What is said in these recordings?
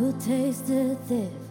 who tasted this?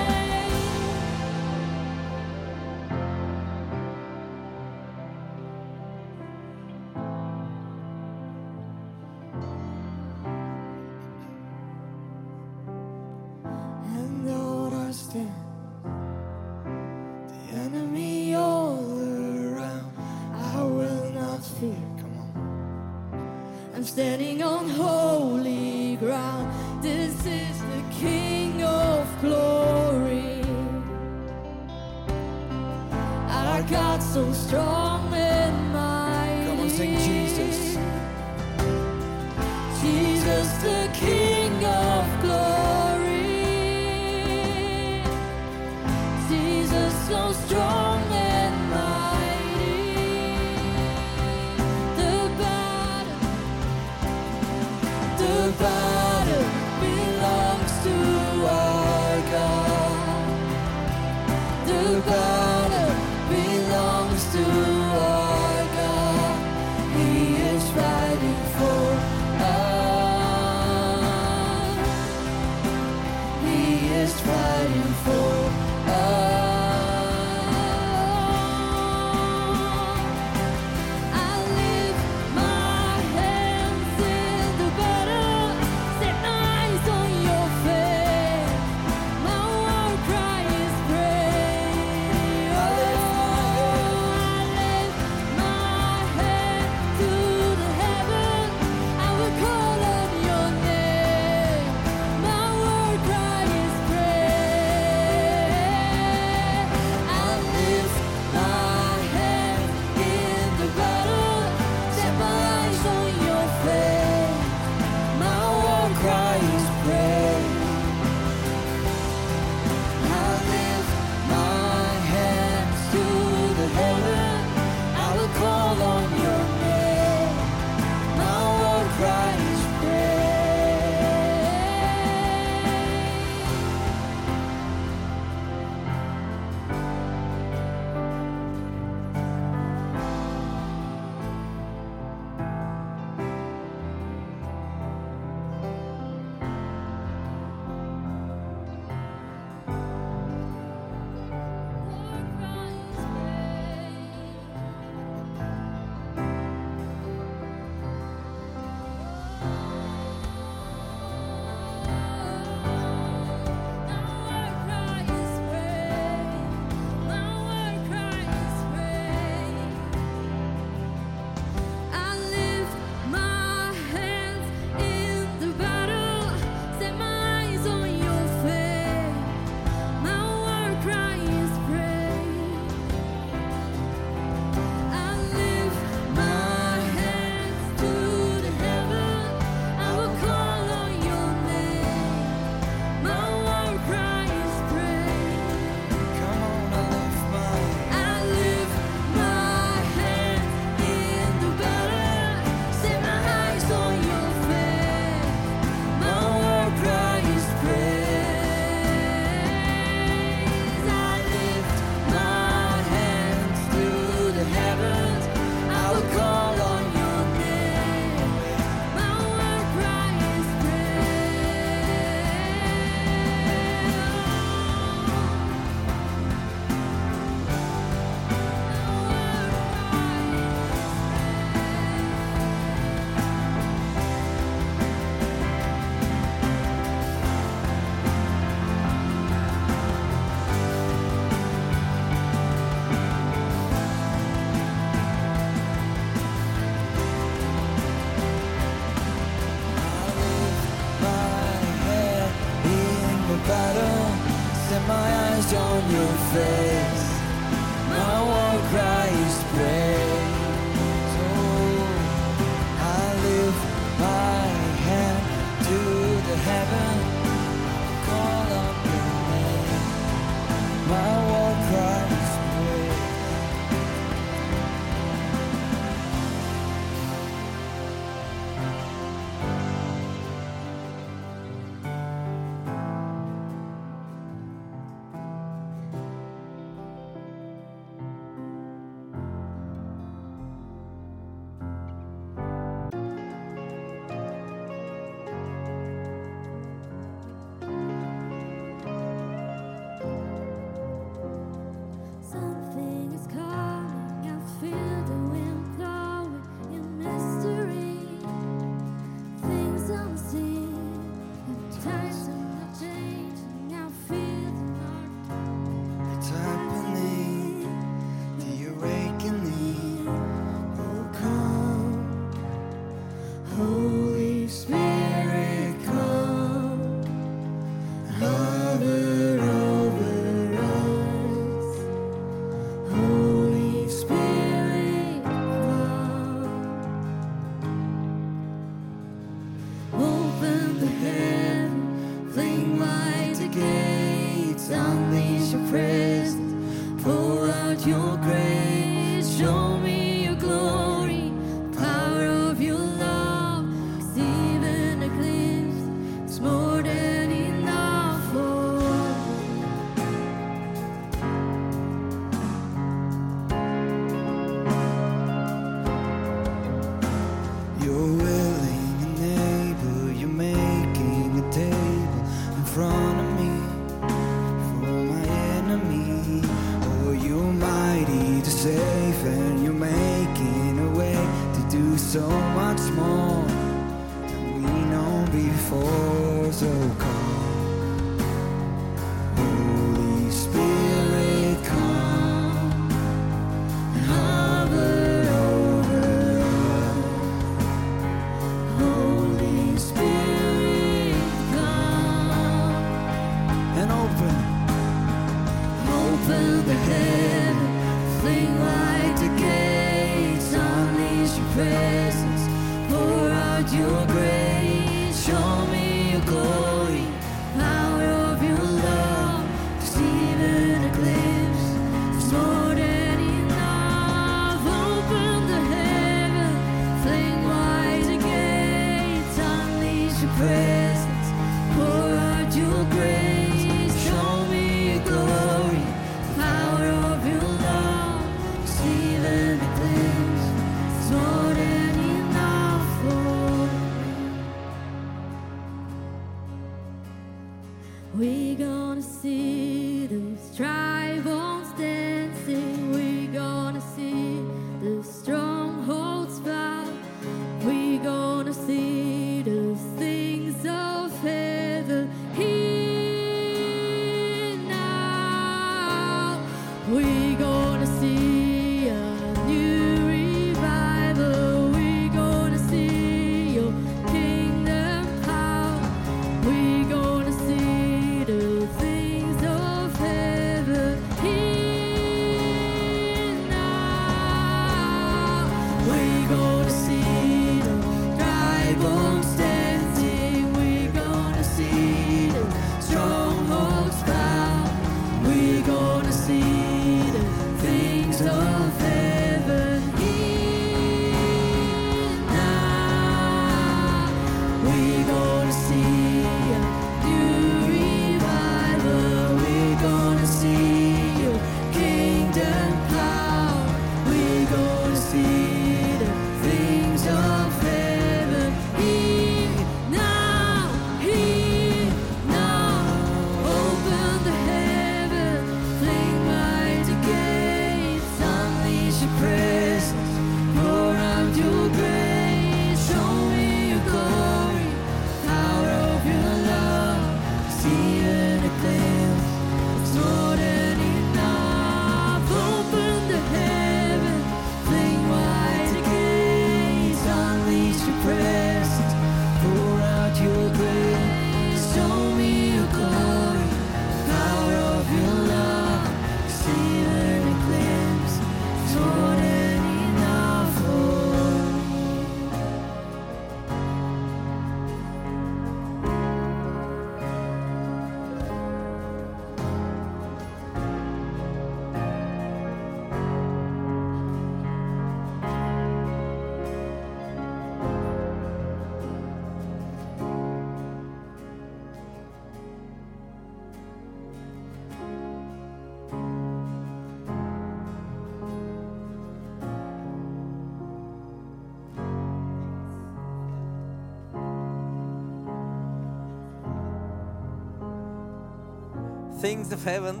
Things of Heaven.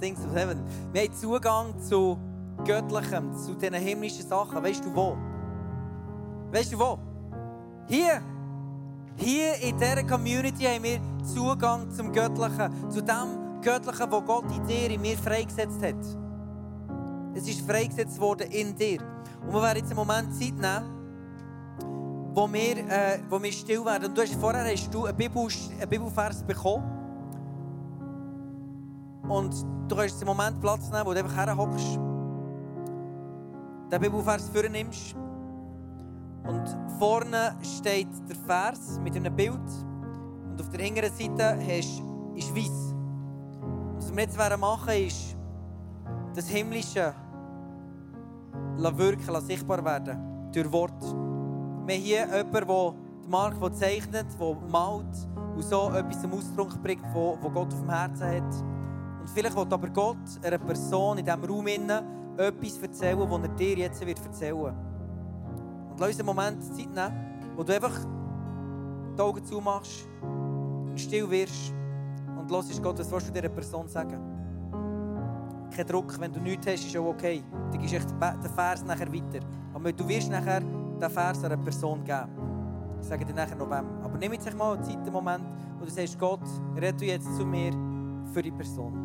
Things of Heaven. Wir haben Zugang zu Göttlichem, zu diesen himmlischen Sachen. Weißt du wo? Weißt du wo? Hier! Hier in dieser Community haben wir Zugang zum Göttlichen, zu dem Göttlichen, wo Gott in dir, in mir freigesetzt hat. Es ist freigesetzt worden in dir. Und wir werden jetzt einen Moment Zeit nehmen, wo wir, äh, wo wir still werden. Und du hast, vorher hast du einen, Bibel, einen Bibelvers bekommen. Und du kannst einen Moment Platz nehmen, wo du einfach herhockst. Den Bibelvers vornimmst. Und vorne steht der Vers mit einem Bild. Und auf der hinteren Seite hast, ist weiß. Was wir jetzt machen werden, ist das Himmlische wirken, sichtbar werden. Durch Wort. Wir haben hier jemanden, der die Mark zeichnet, der malt und so etwas zum Ausdruck bringt, was Gott auf dem Herzen hat. Und vielleicht will aber Gott einer Person in diesem Raum etwas erzählen, was er dir jetzt wird erzählen wird. Und lass uns einen Moment Zeit nehmen, wo du einfach die Augen zumachst und still wirst und hörst Gott, was willst du dieser Person sagen? Kein Druck, wenn du nichts hast, ist auch okay. Dann gibst du den Vers nachher weiter. Aber du wirst nachher den Vers einer Person geben. Ich sage dir nachher noch wem. Aber nimm jetzt mal einen Zeit, einen Moment, wo du sagst, Gott, red du jetzt zu mir für die Person.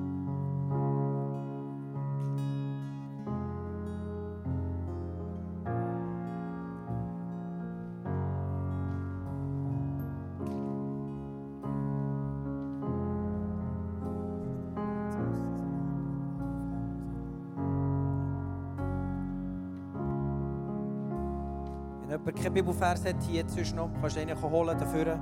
Jemand keinen Bibelvers hat, hier zwischen noch, kannst du einen holen dafür.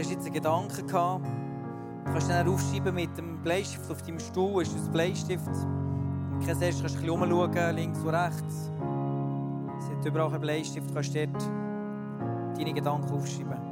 Hast jetzt einen Gedanken gehabt. Du kannst dann aufschreiben mit dem Bleistift auf deinem Stuhl, ist das Bleistift. Keinen siehst, kannst du ein bisschen umschauen, links und rechts. Es hat überall einen Bleistift, du kannst dort deine Gedanken aufschreiben.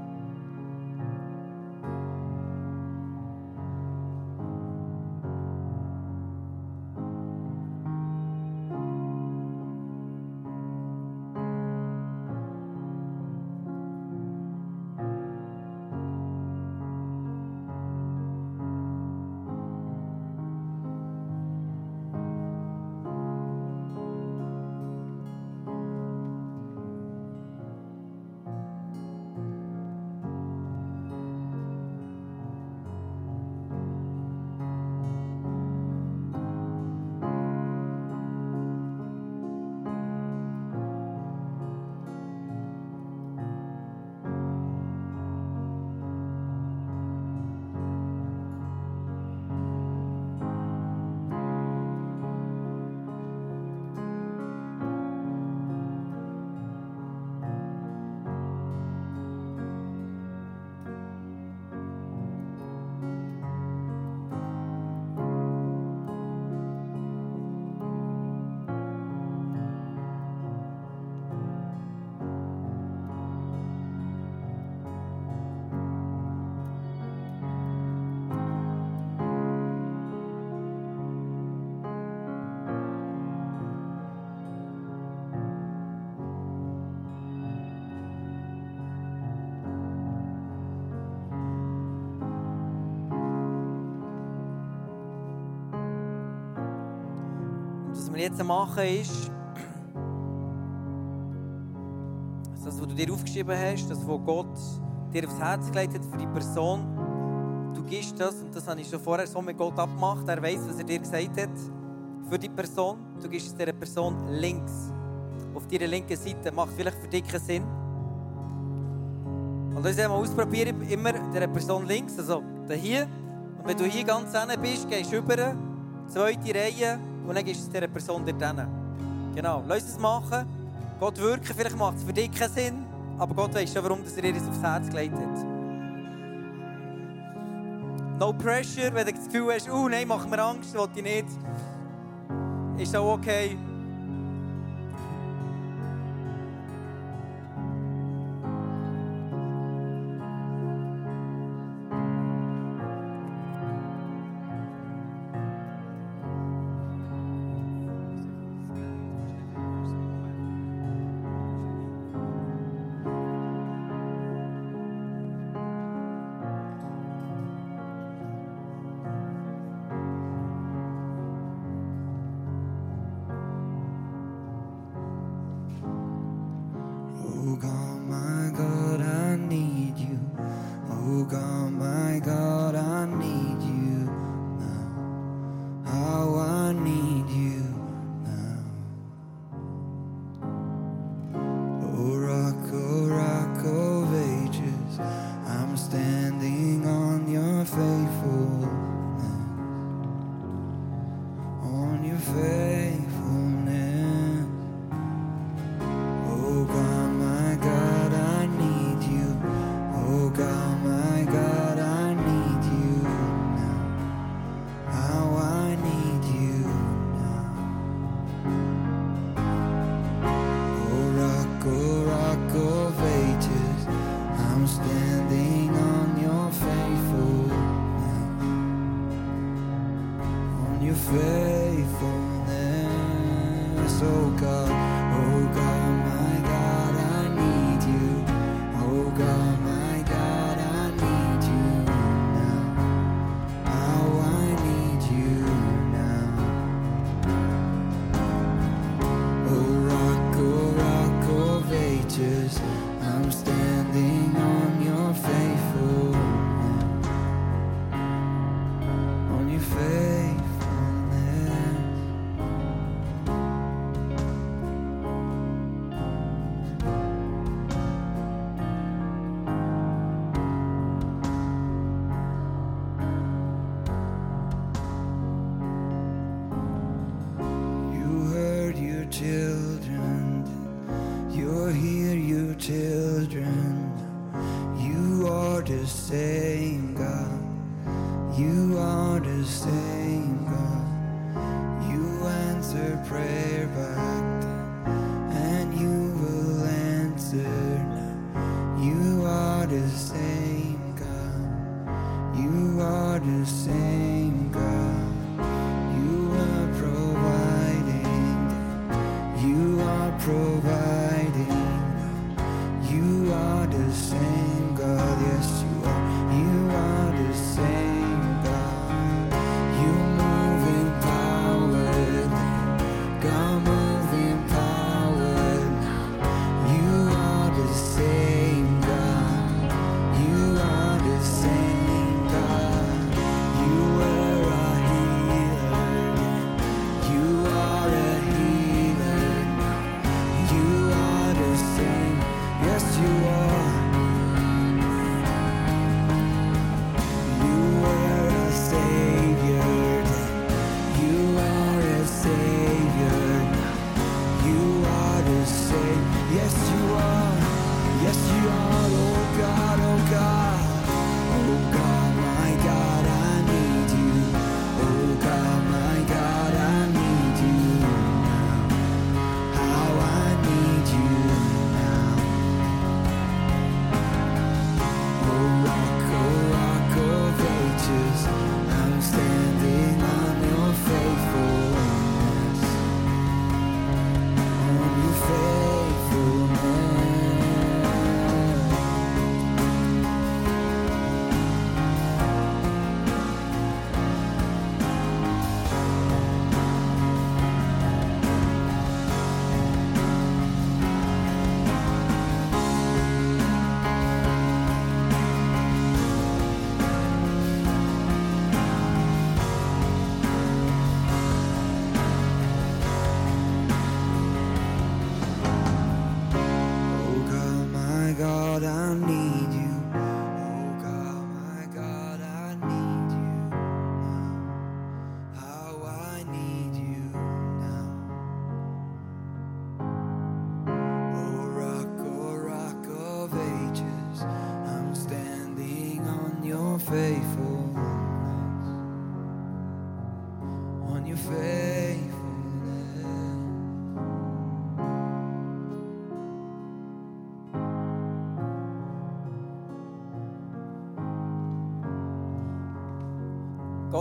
Jetzt machen ist, das, was du dir aufgeschrieben hast, das, was Gott dir aufs Herz gelegt hat für die Person, du gibst das, und das habe ich schon vorher so mit Gott abgemacht, er weiß, was er dir gesagt hat, für die Person, du gibst es dieser Person links. Auf deiner linken Seite macht vielleicht für dich keinen Sinn. Und das mal ausprobieren, immer der Person links, also hier. Und wenn du hier ganz hinten bist, gehst du über, zweite Reihe, und dann gibst du es dieser Person dort hin. Genau, lass es machen. Gott wirken, vielleicht macht es für dich keinen Sinn, aber Gott weiß schon, warum er dir das aufs Herz gelegt hat. No pressure, wenn du das Gefühl hast, oh nein, mach mir Angst, will ich nicht. Ist auch okay.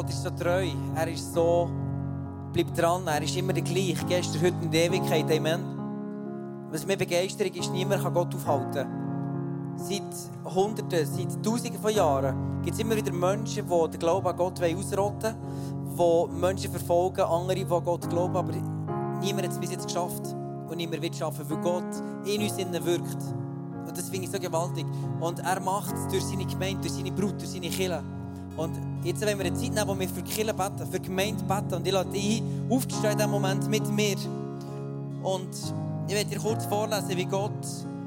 Gott ist so treu. Er ist so, bleibt dran. Er ist immer der gleiche. Gestern, heute und Ewigkeit. Amen. Was mir begeistert ist, niemand kann Gott aufhalten. Seit Hunderten, seit Tausenden von Jahren gibt es immer wieder Menschen, die den Glauben an Gott ausrotten wollen, die Menschen verfolgen, andere, die an Gott glauben, aber niemand hat es bis jetzt geschafft. Und niemand wird es schaffen, weil Gott in uns innen wirkt. Und das finde ich so gewaltig. Und er macht es durch seine Gemeinde, durch seine Brut, durch seine Kirche. Und jetzt wollen wir eine Zeit nehmen, wo wir für die Kirche beten, für die Gemeinde beten. Und ich lade dich ein, aufzustehen in diesem Moment mit mir. Und ich werde dir kurz vorlesen, wie Gott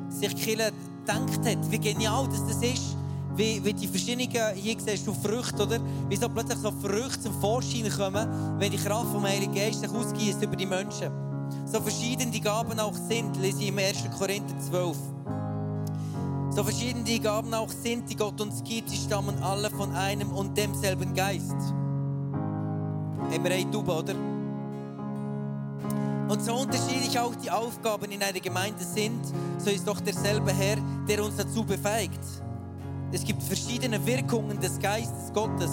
sich die Kirche gedacht hat, wie genial das, das ist. Wie, wie die verschiedenen, hier siehst du Früchte, oder? Wie so plötzlich so Früchte zum Vorschein kommen, wenn die Kraft vom Heiligen Geist sich ausgießt über die Menschen. So verschiedene Gaben auch sind, lese ich im 1. Korinther 12. So verschieden die Gaben auch sind, die Gott uns gibt, sie stammen alle von einem und demselben Geist. Eine Tube, oder? Und so unterschiedlich auch die Aufgaben in einer Gemeinde sind, so ist doch derselbe Herr, der uns dazu befähigt. Es gibt verschiedene Wirkungen des Geistes Gottes,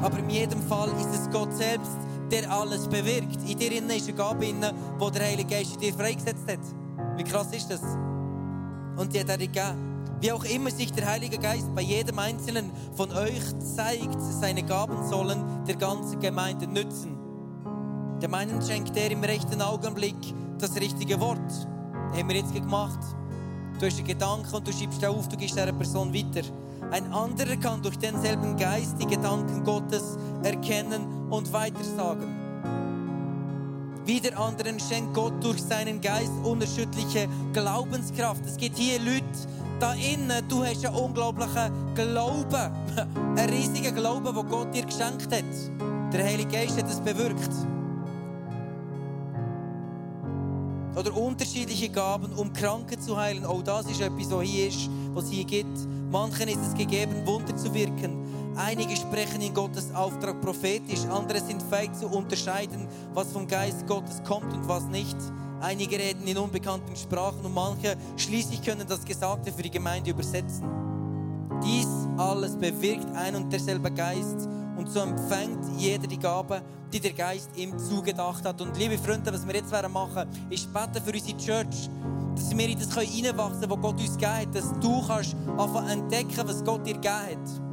aber in jedem Fall ist es Gott selbst, der alles bewirkt. In dir innen ist eine Gabe, inne, wo der Heilige Geist dir freigesetzt hat. Wie krass ist das? Und die hat er dir gegeben. Wie auch immer sich der Heilige Geist bei jedem Einzelnen von euch zeigt, seine Gaben sollen der ganzen Gemeinde nützen. Dem einen schenkt er im rechten Augenblick das richtige Wort. Haben wir jetzt gemacht. Du hast einen Gedanken und du schiebst ihn auf, du gibst dieser Person weiter. Ein anderer kann durch denselben Geist die Gedanken Gottes erkennen und weitersagen. Wieder anderen schenkt Gott durch seinen Geist unerschütterliche Glaubenskraft. Es gibt hier Leute da innen, du hast einen unglaublichen Glauben. Einen riesigen Glauben, den Gott dir geschenkt hat. Der Heilige Geist hat es bewirkt. Oder unterschiedliche Gaben, um Kranke zu heilen. Auch das ist etwas, was hier ist, was hier gibt. Manchen ist es gegeben, Wunder zu wirken. Einige sprechen in Gottes Auftrag prophetisch, andere sind fähig zu unterscheiden, was vom Geist Gottes kommt und was nicht. Einige reden in unbekannten Sprachen und manche schließlich können das Gesagte für die Gemeinde übersetzen. Dies alles bewirkt ein und derselbe Geist. Und so empfängt jeder die Gabe, die der Geist ihm zugedacht hat. Und liebe Freunde, was wir jetzt machen, ist beten für unsere Church, dass wir in das reinwachsen können, was Gott uns hat. Dass du kannst anfangen entdecken, was Gott dir hat.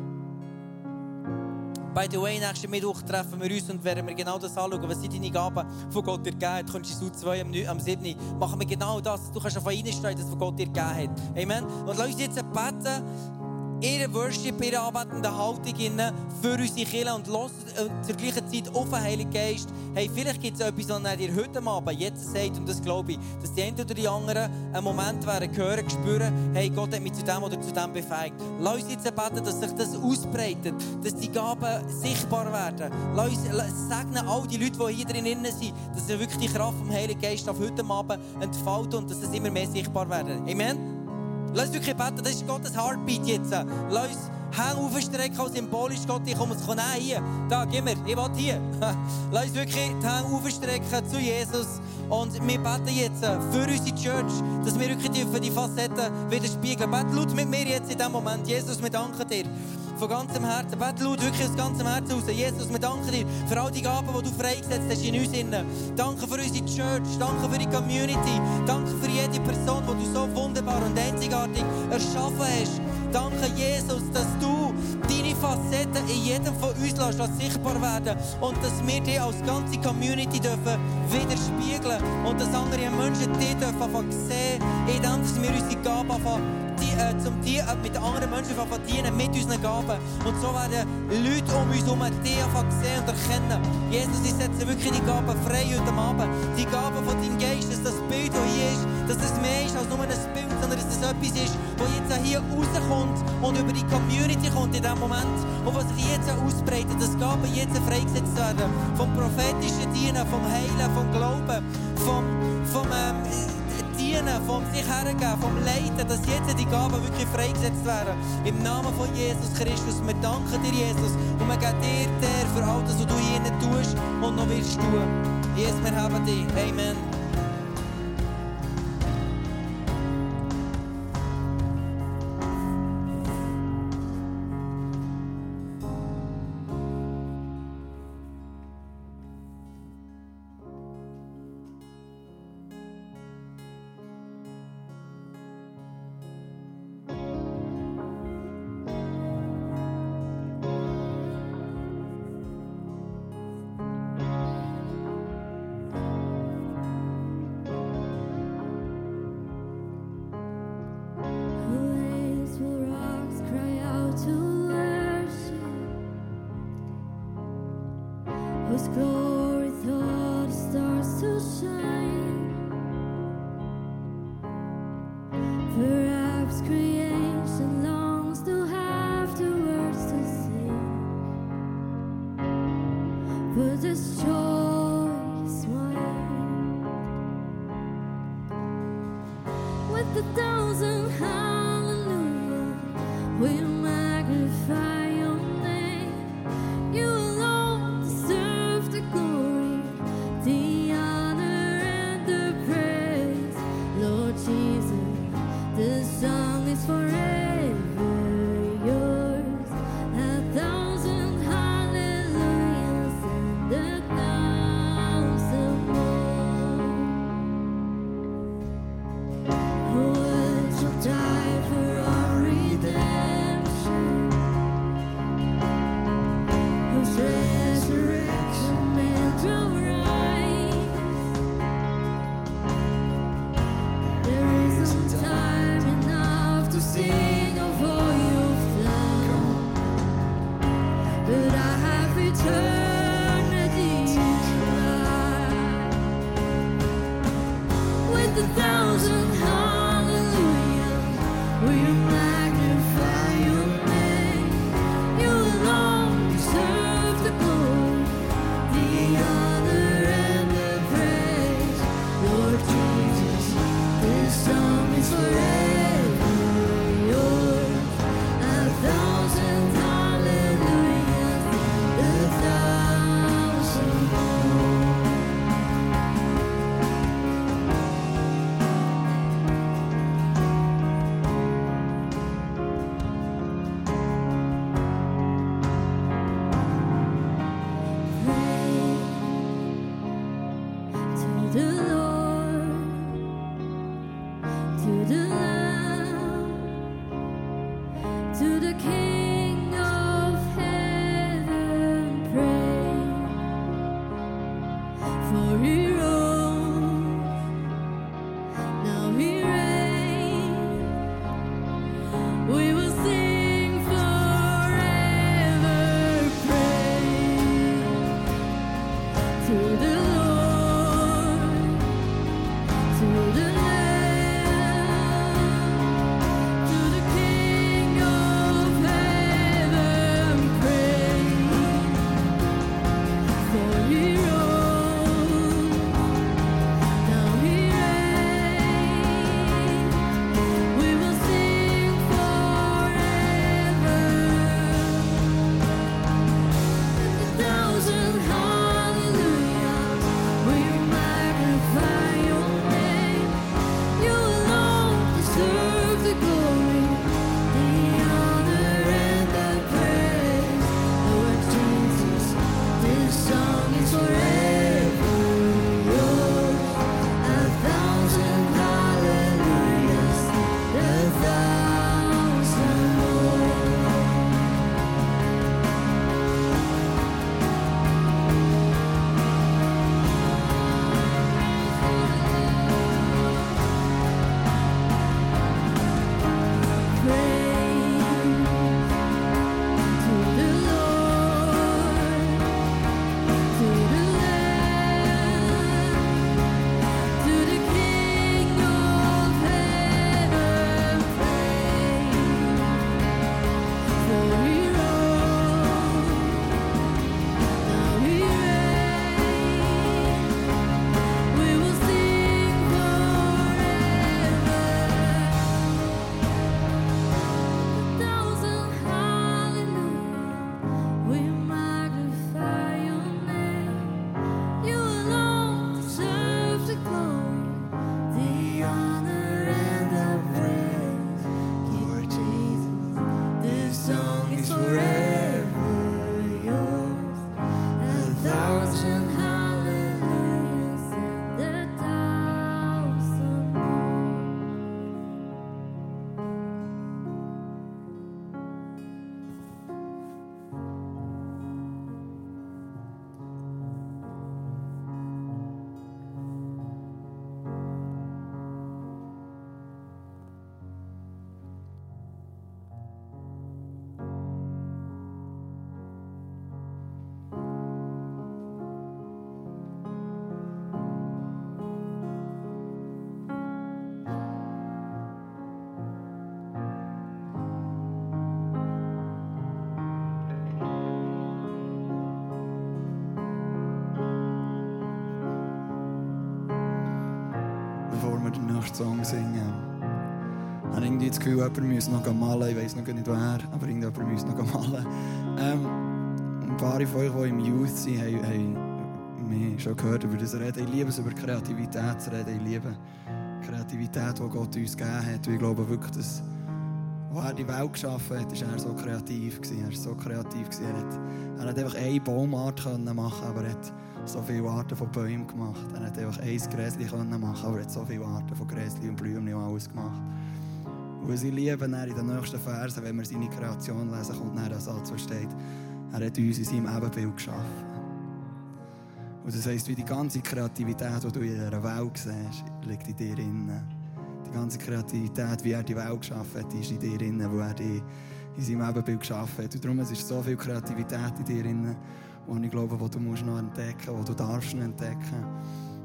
By the way, nächsten Mittwoch treffen wir uns und werden wir genau das anschauen. Was sind deine Gaben von Gott dir gegeben hat? Kommst du 2 am, 9, am 7. Machen wir genau das. Du kannst auf reinstehen, das von Gott dir gegeben hat. Amen. Und lass uns jetzt beten ihre Worship, ihre anbetende Haltung für unsere Kirche und los äh, zur gleichen Zeit auf den Heiligen Geist. Hey, vielleicht gibt es etwas, was dir heute Abend jetzt sagt, und das glaube ich, dass die einen oder die anderen einen Moment werden hören, spüren, hey, Gott hat mich zu dem oder zu dem befähigt. Lass uns jetzt beten, dass sich das ausbreitet, dass die Gaben sichtbar werden. Lass uns segnen all die Leute, die hier drin sind, dass sie wirklich die Kraft vom Heiligen Geist auf heute Abend entfalten und dass es immer mehr sichtbar werden. Amen. Lass uns wirklich beten, das ist Gottes Heartbeat jetzt. Lass uns Hände aufstrecken, als symbolisch Gott, ich komme es nehmen hier. Da, gib mir, ich will hier. Lass uns wirklich die Hände aufstrecken zu Jesus. Und wir beten jetzt für unsere Church, dass wir wirklich die Facetten widerspiegeln. Bete laut mit mir jetzt in diesem Moment. Jesus, wir danken dir von ganzem Herzen. Bete laut wirklich aus ganzem Herzen raus. Jesus, wir danken dir für all die Gaben, die du freigesetzt hast in uns. Danke für unsere Church. Danke für die Community. Danke für jede Person, die du so wunderbar und einzigartig erschaffen hast. Danke, Jesus, dass du deine Facetten in jedem von uns lässt, sichtbar werden und dass wir dich als ganze Community dürfen widerspiegeln und dass andere Menschen dich dürfen sehen, indem wir unsere Gaben anfangen äh, zum die, äh, mit anderen Menschen verdienen mit unseren Gaben. Und so werden Leute um uns herum die sehen und erkennen. Jesus, ich setze wirklich die Gaben frei heute Abend. Die Gaben von deinem Geist, dass das Bild, das hier ist, dass es mehr ist als nur ein Bild, sondern dass es etwas ist, das jetzt hier rauskommt und über die Community kommt in dem Moment. Und was sich jetzt ausbreitet, dass Gaben jetzt freigesetzt werden. Vom prophetischen Dienen, vom Heilen, vom Glauben, vom, Dienen, vom sich hergeben, vom Leiten, dass jetzt die Gaben wirklich freigesetzt werden. Im Namen von Jesus Christus. Wir danken dir, Jesus. Und wir geben dir für all das, was du hier tust und noch willst tun. Jesus, wir haben dich. Amen. Bevor wir den nächsten Song singen. Ich habe irgendwie das Gefühl, jemand müsse noch malen. Ich weiß noch nicht wer, aber irgendjemand müsse noch malen. Ähm, ein paar von euch, die im Youth sind, haben, haben mich schon gehört über das Reden. Ich liebe es, über Kreativität zu reden. Ich liebe Kreativität, die Gott uns gegeben hat. Und ich glaube wirklich, dass als er die Welt geschaffen hat, war er so kreativ. Er war so kreativ. Er, hat, er hat einfach eine Baumart machen aber er hat so viele Arten von Bäumen gemacht. Er hat einfach ein können machen aber er hat so viele Arten von Gräschen und Blumen und alles gemacht. Und was ich liebe, in den nächsten Versen, wenn wir seine Kreation lesen, kommt dann der Satz, der steht, er hat uns in seinem Ebenbild geschaffen. Und das heisst, wie die ganze Kreativität, die du in dieser Welt siehst, liegt in dir innen. Die ganze Kreativität, wie er die Welt geschaffen hat, ist in dir innen, wo er dich in seinem Ebenbild geschaffen hat. Und darum es ist so viel Kreativität in dir innen, die ich glaube, die du musst noch entdecken die du darfst entdecken.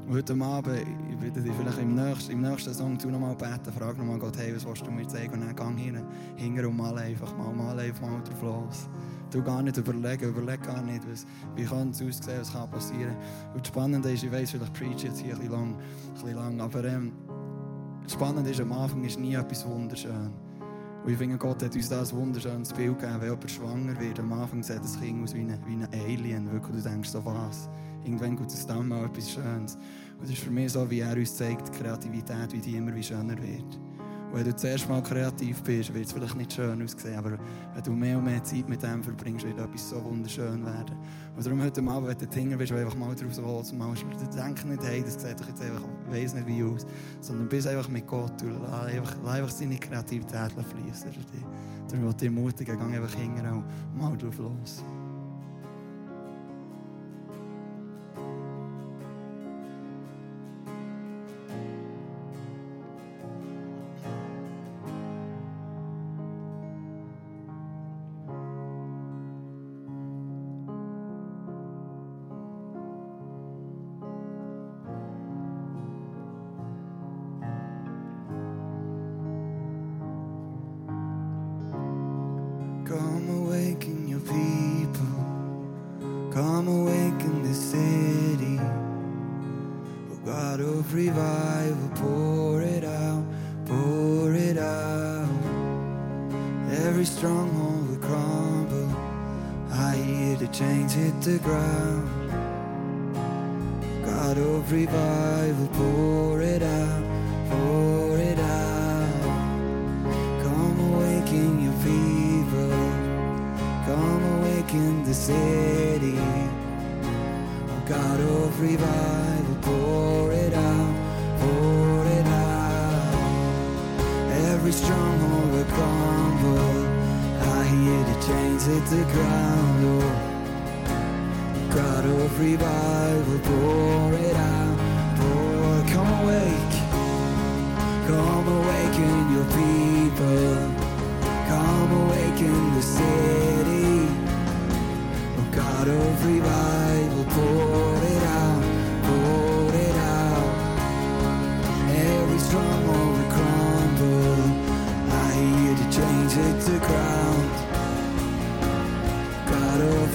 Und heute Abend, ich würde dich vielleicht im nächsten, im nächsten Song zu noch mal beten, frag noch mal Gott, hey, was willst du mir zeigen? Und dann gang hin, und mal einfach mal, mal einfach mal drauf los. Du gar nicht überlegen, überleg gar nicht, was, wie kann es aussehen, was kann passieren. Und das Spannende ist, ich weiss, vielleicht preach jetzt hier ein bisschen lang, ein aber ähm, das Spannende ist, am Anfang ist nie etwas wunderschön. Und ich finde, Gott hat uns da ein wunderschönes Bild gegeben. Wenn jemand schwanger wird, am Anfang sieht das Kind aus wie ein, Alien. Wirklich, du denkst so, was? Irgendwann kommt es dann mal etwas Schönes. Und das ist für mich so, wie er uns zeigt, die Kreativität, wie die immer wie schöner wird. Wenn du zuerst mal kreativ bist, wird es vielleicht nicht schön aussehen, aber wenn du mehr und mehr Zeit mit dem verbringst, wird etwas so wunderschön werden. Und darum heute Abend, wenn du Hinger bist, einfach mal drauf los und mal denk nicht, hey, das sieht doch jetzt einfach, weiss nicht wie aus, sondern bist einfach mit Gott und lass einfach, lass einfach seine Kreativität fließen. Darum will ich ermutigen, geh einfach hinger und mal drauf los.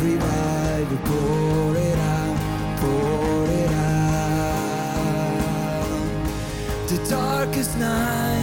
Revival, pour it out, pour it out. The darkest night,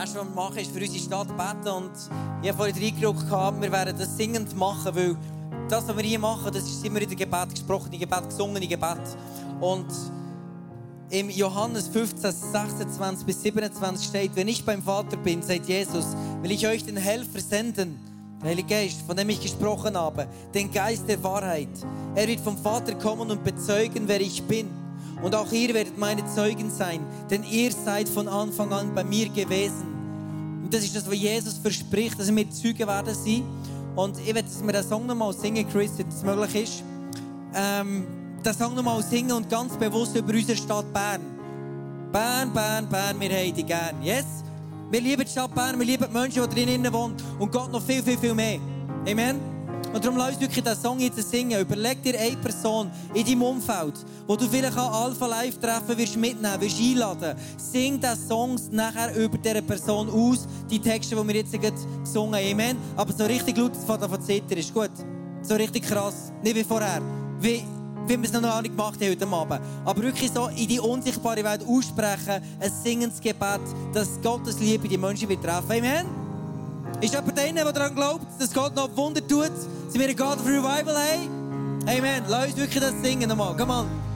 nächste, was wir machen, ist für unsere Stadt beten. Und ich habe vorhin reingerückt, gehabt, wir werden das singend machen, weil das, was wir hier machen, das ist immer in der Gebet gesprochene Gebet, gesungene Gebet. Und im Johannes 15, 26 bis 27 steht, wenn ich beim Vater bin, sagt Jesus, will ich euch den Helfer senden, der Heilige Geist, von dem ich gesprochen habe, den Geist der Wahrheit. Er wird vom Vater kommen und bezeugen, wer ich bin. Und auch ihr werdet meine Zeugen sein, denn ihr seid von Anfang an bei mir gewesen. Und das ist das, was Jesus verspricht, dass wir Zeugen werden sein. Und ich werde, dass wir den Song nochmal singen, Chris, wenn es möglich ist. Ähm, den Song nochmal singen und ganz bewusst über unsere Stadt Bern. Bern, Bern, Bern, wir haben dich gern. Yes? Wir lieben die Stadt Bern, wir lieben die Menschen, die drinnen wohnen und Gott noch viel, viel, viel mehr. Amen. Und darum lass uns wirklich diesen Song jetzt singen. Überleg dir eine Person in deinem Umfeld, wo du vielleicht an Alpha Live treffen wirst, mitnehmen, wirst einladen. Sing diesen Songs nachher über diese Person aus, die Texte, die wir jetzt gesungen haben. Amen. Aber so richtig laut von der Zitter ist gut. So richtig krass. Nicht wie vorher. Wie, wie wir es noch nicht gemacht haben heute Abend. Aber wirklich so in die unsichtbare Welt aussprechen, ein singendes Gebet, dass Gottes Liebe die Menschen wird treffen. Amen. Ist jemand da der daran glaubt, dass Gott noch Wunder tut? Wir einen God of Revival haben? Amen. Lass uns wirklich das singen nochmal. Come on.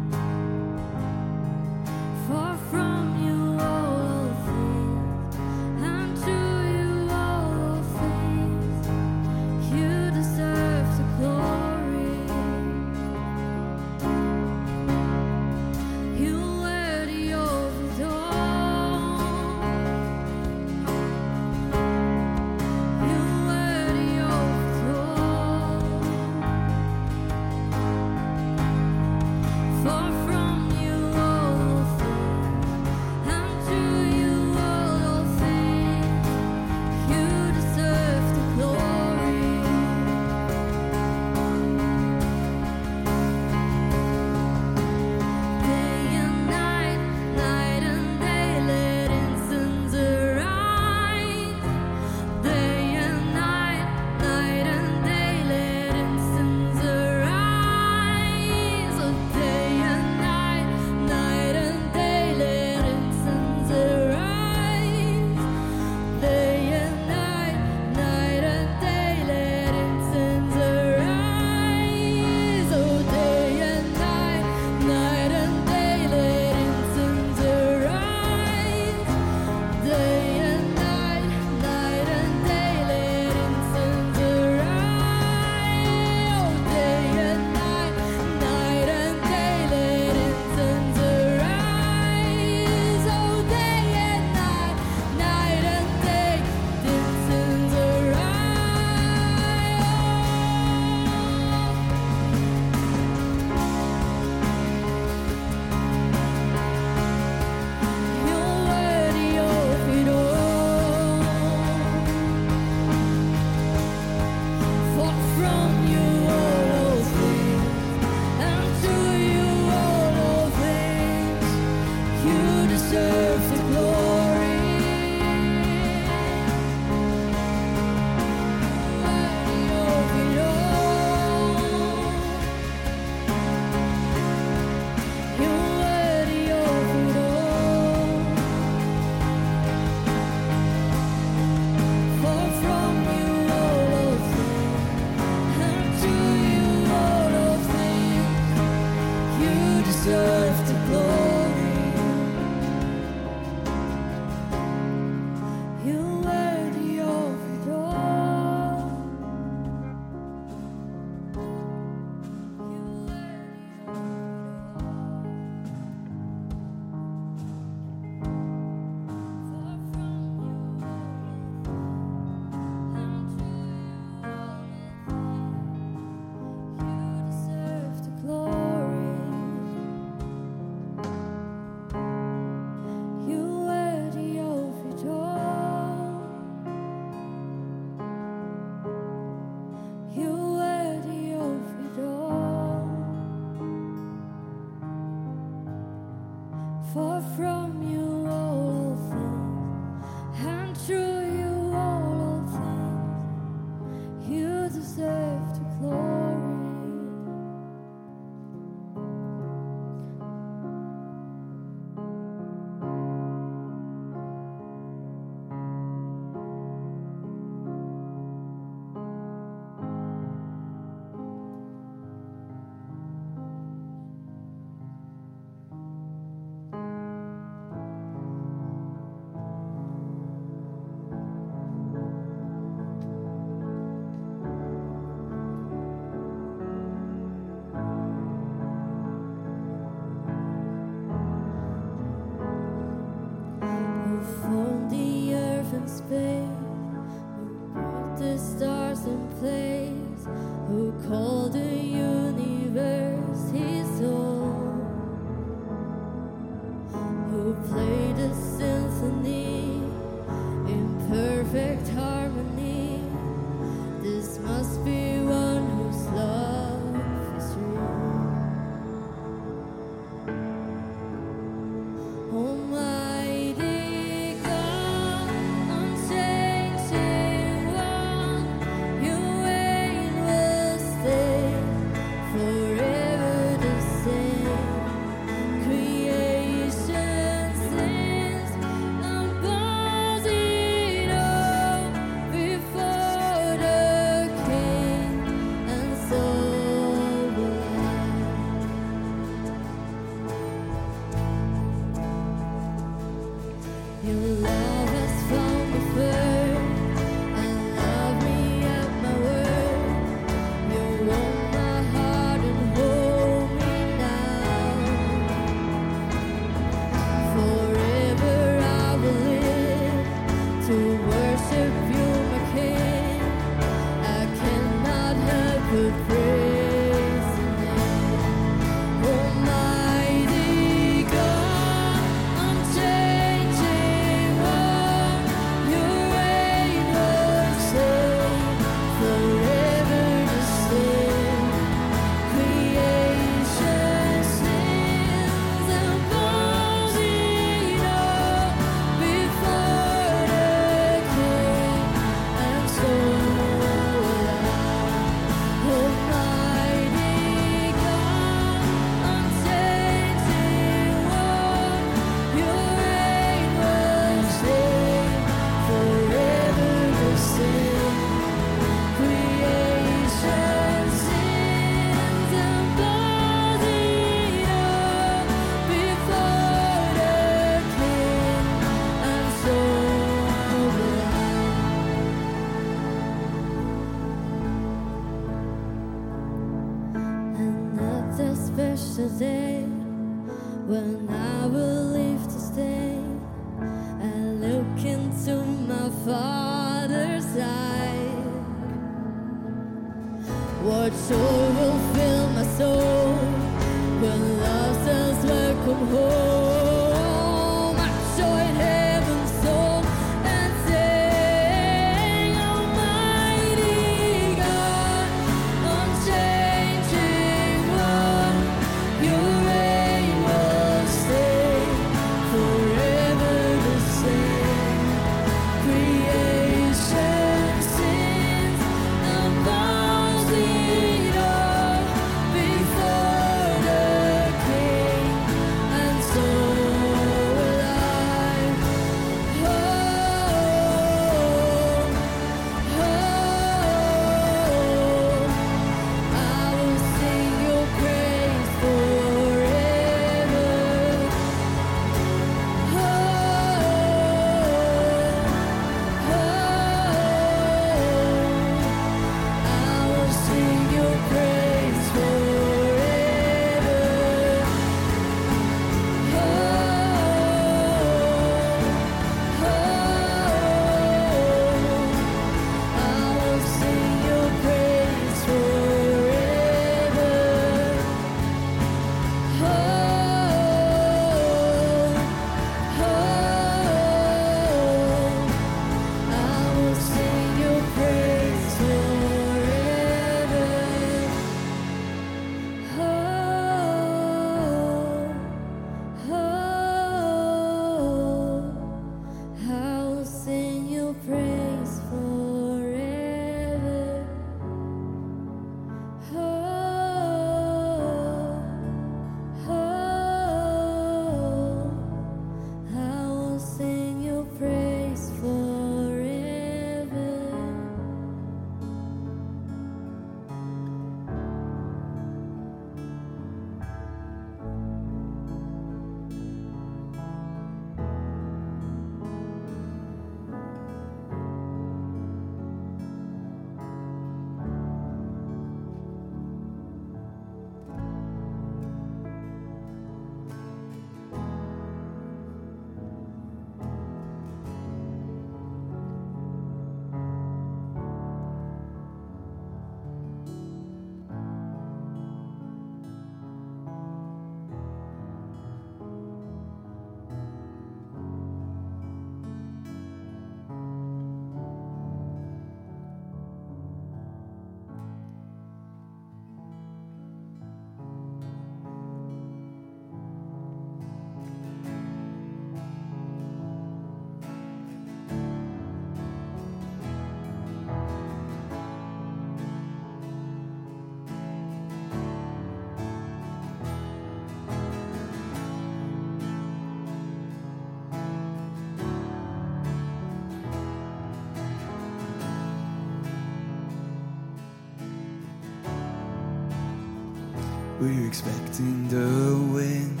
expecting the wind.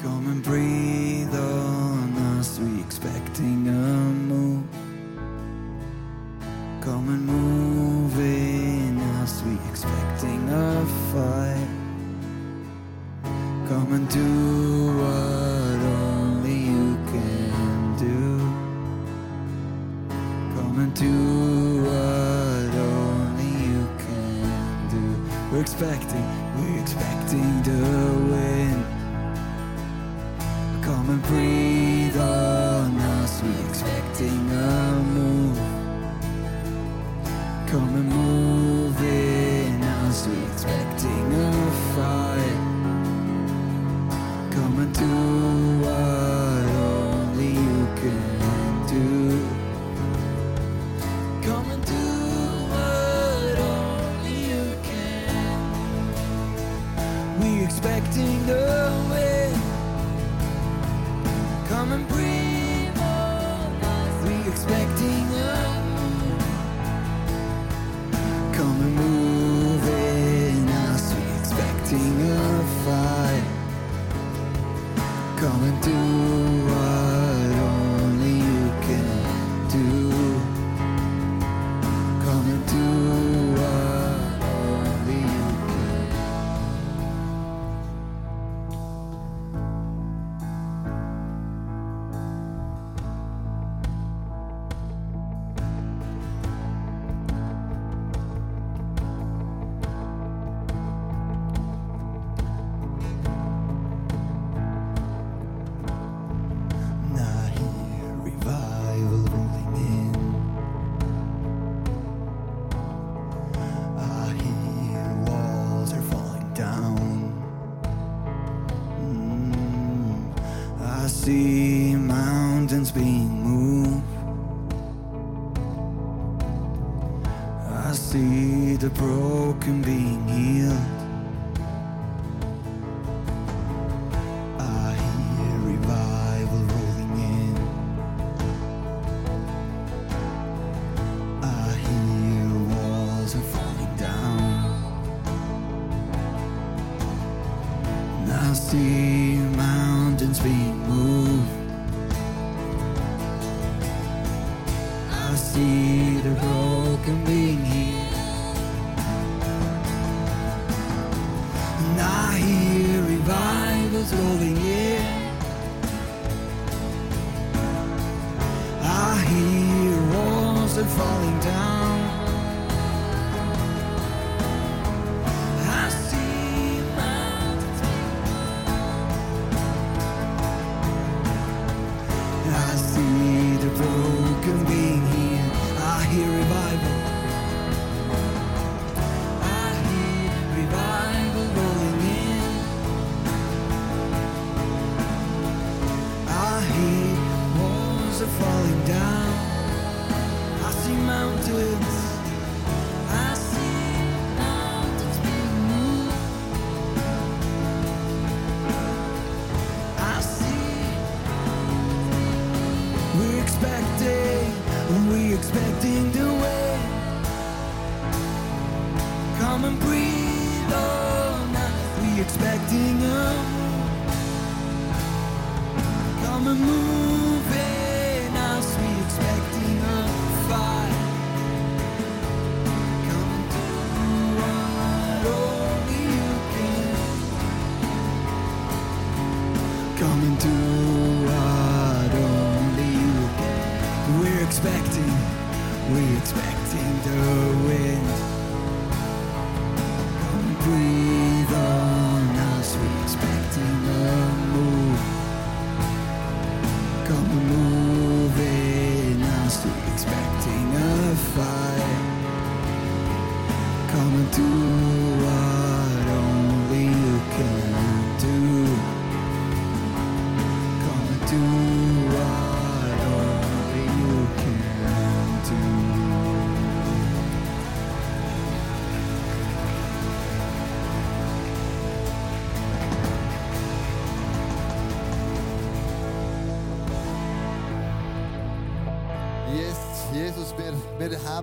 Come and breathe on us, we expecting a move. Come and move in us, we expecting a fight. Come and do expecting, we're expecting the wind. Come and breathe on us, we're expecting us.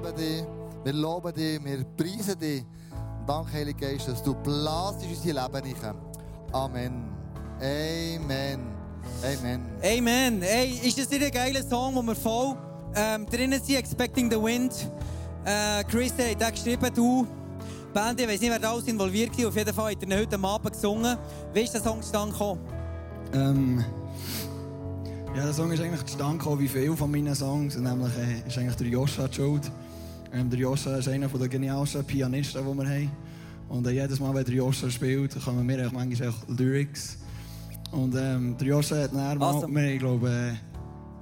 lieben dich, wir loben dich, wir preisen dich. Und danke, Heiliger Geist, dass du blasst unsere Leben rein. Amen. Amen. Amen. Amen. Hey, ist das nicht ein geiler Song, wo wir voll ähm, drinnen sind, Expecting the Wind? Äh, Chris hat da geschrieben, du, Band, ich weiß nicht, wer da alles involviert war, auf jeden Fall hat er heute Abend gesungen. Wie ist der Song zustande gekommen? Ähm, ja, der Song ist eigentlich zustande gekommen wie viele von meinen Songs, nämlich äh, ist eigentlich der Joshua schuld. Ähm, der Joscha ist einer der genialsten Pianisten, die wir haben. Und äh, jedes Mal, wenn der Joscha spielt, kommen mir eigentlich manchmal auch Lyrics. Und ähm, der Joscha hat dann mal, Awesome. wir, ich glaube, äh,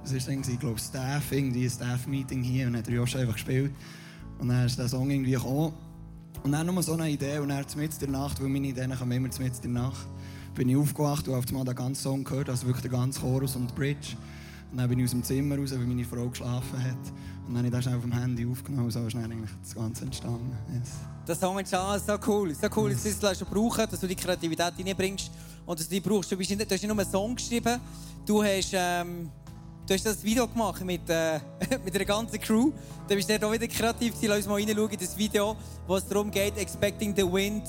was ist glaube, Staff, irgendwie ein Staff-Meeting hier, und hat der Joscha einfach gespielt. Und dann ist der Song irgendwie gekommen. Und dann nur so eine Idee, und dann mitten der Nacht, weil meine Ideen kommen immer mitten der Nacht, bin ich aufgewacht und auf einmal den ganzen Song gehört, also wirklich den ganzen Chorus und die Bridge. Und dann bin ich aus dem Zimmer raus, weil meine Frau geschlafen hat. Und dann habe ich das schnell auf dem Handy aufgenommen und so ist eigentlich das Ganze entstanden. Yes. Der Song entstanden, so cool. So cool, dass du das schon brauchen, dass du die Kreativität reinbringst und dass du die brauchst. Du, bist nicht, du hast nicht nur einen Song geschrieben, du hast, ähm, du hast das Video gemacht mit, äh, mit der ganzen Crew. Du bist dort auch wieder kreativ. Lass uns mal reinschauen in das Video, wo es darum geht, Expecting the Wind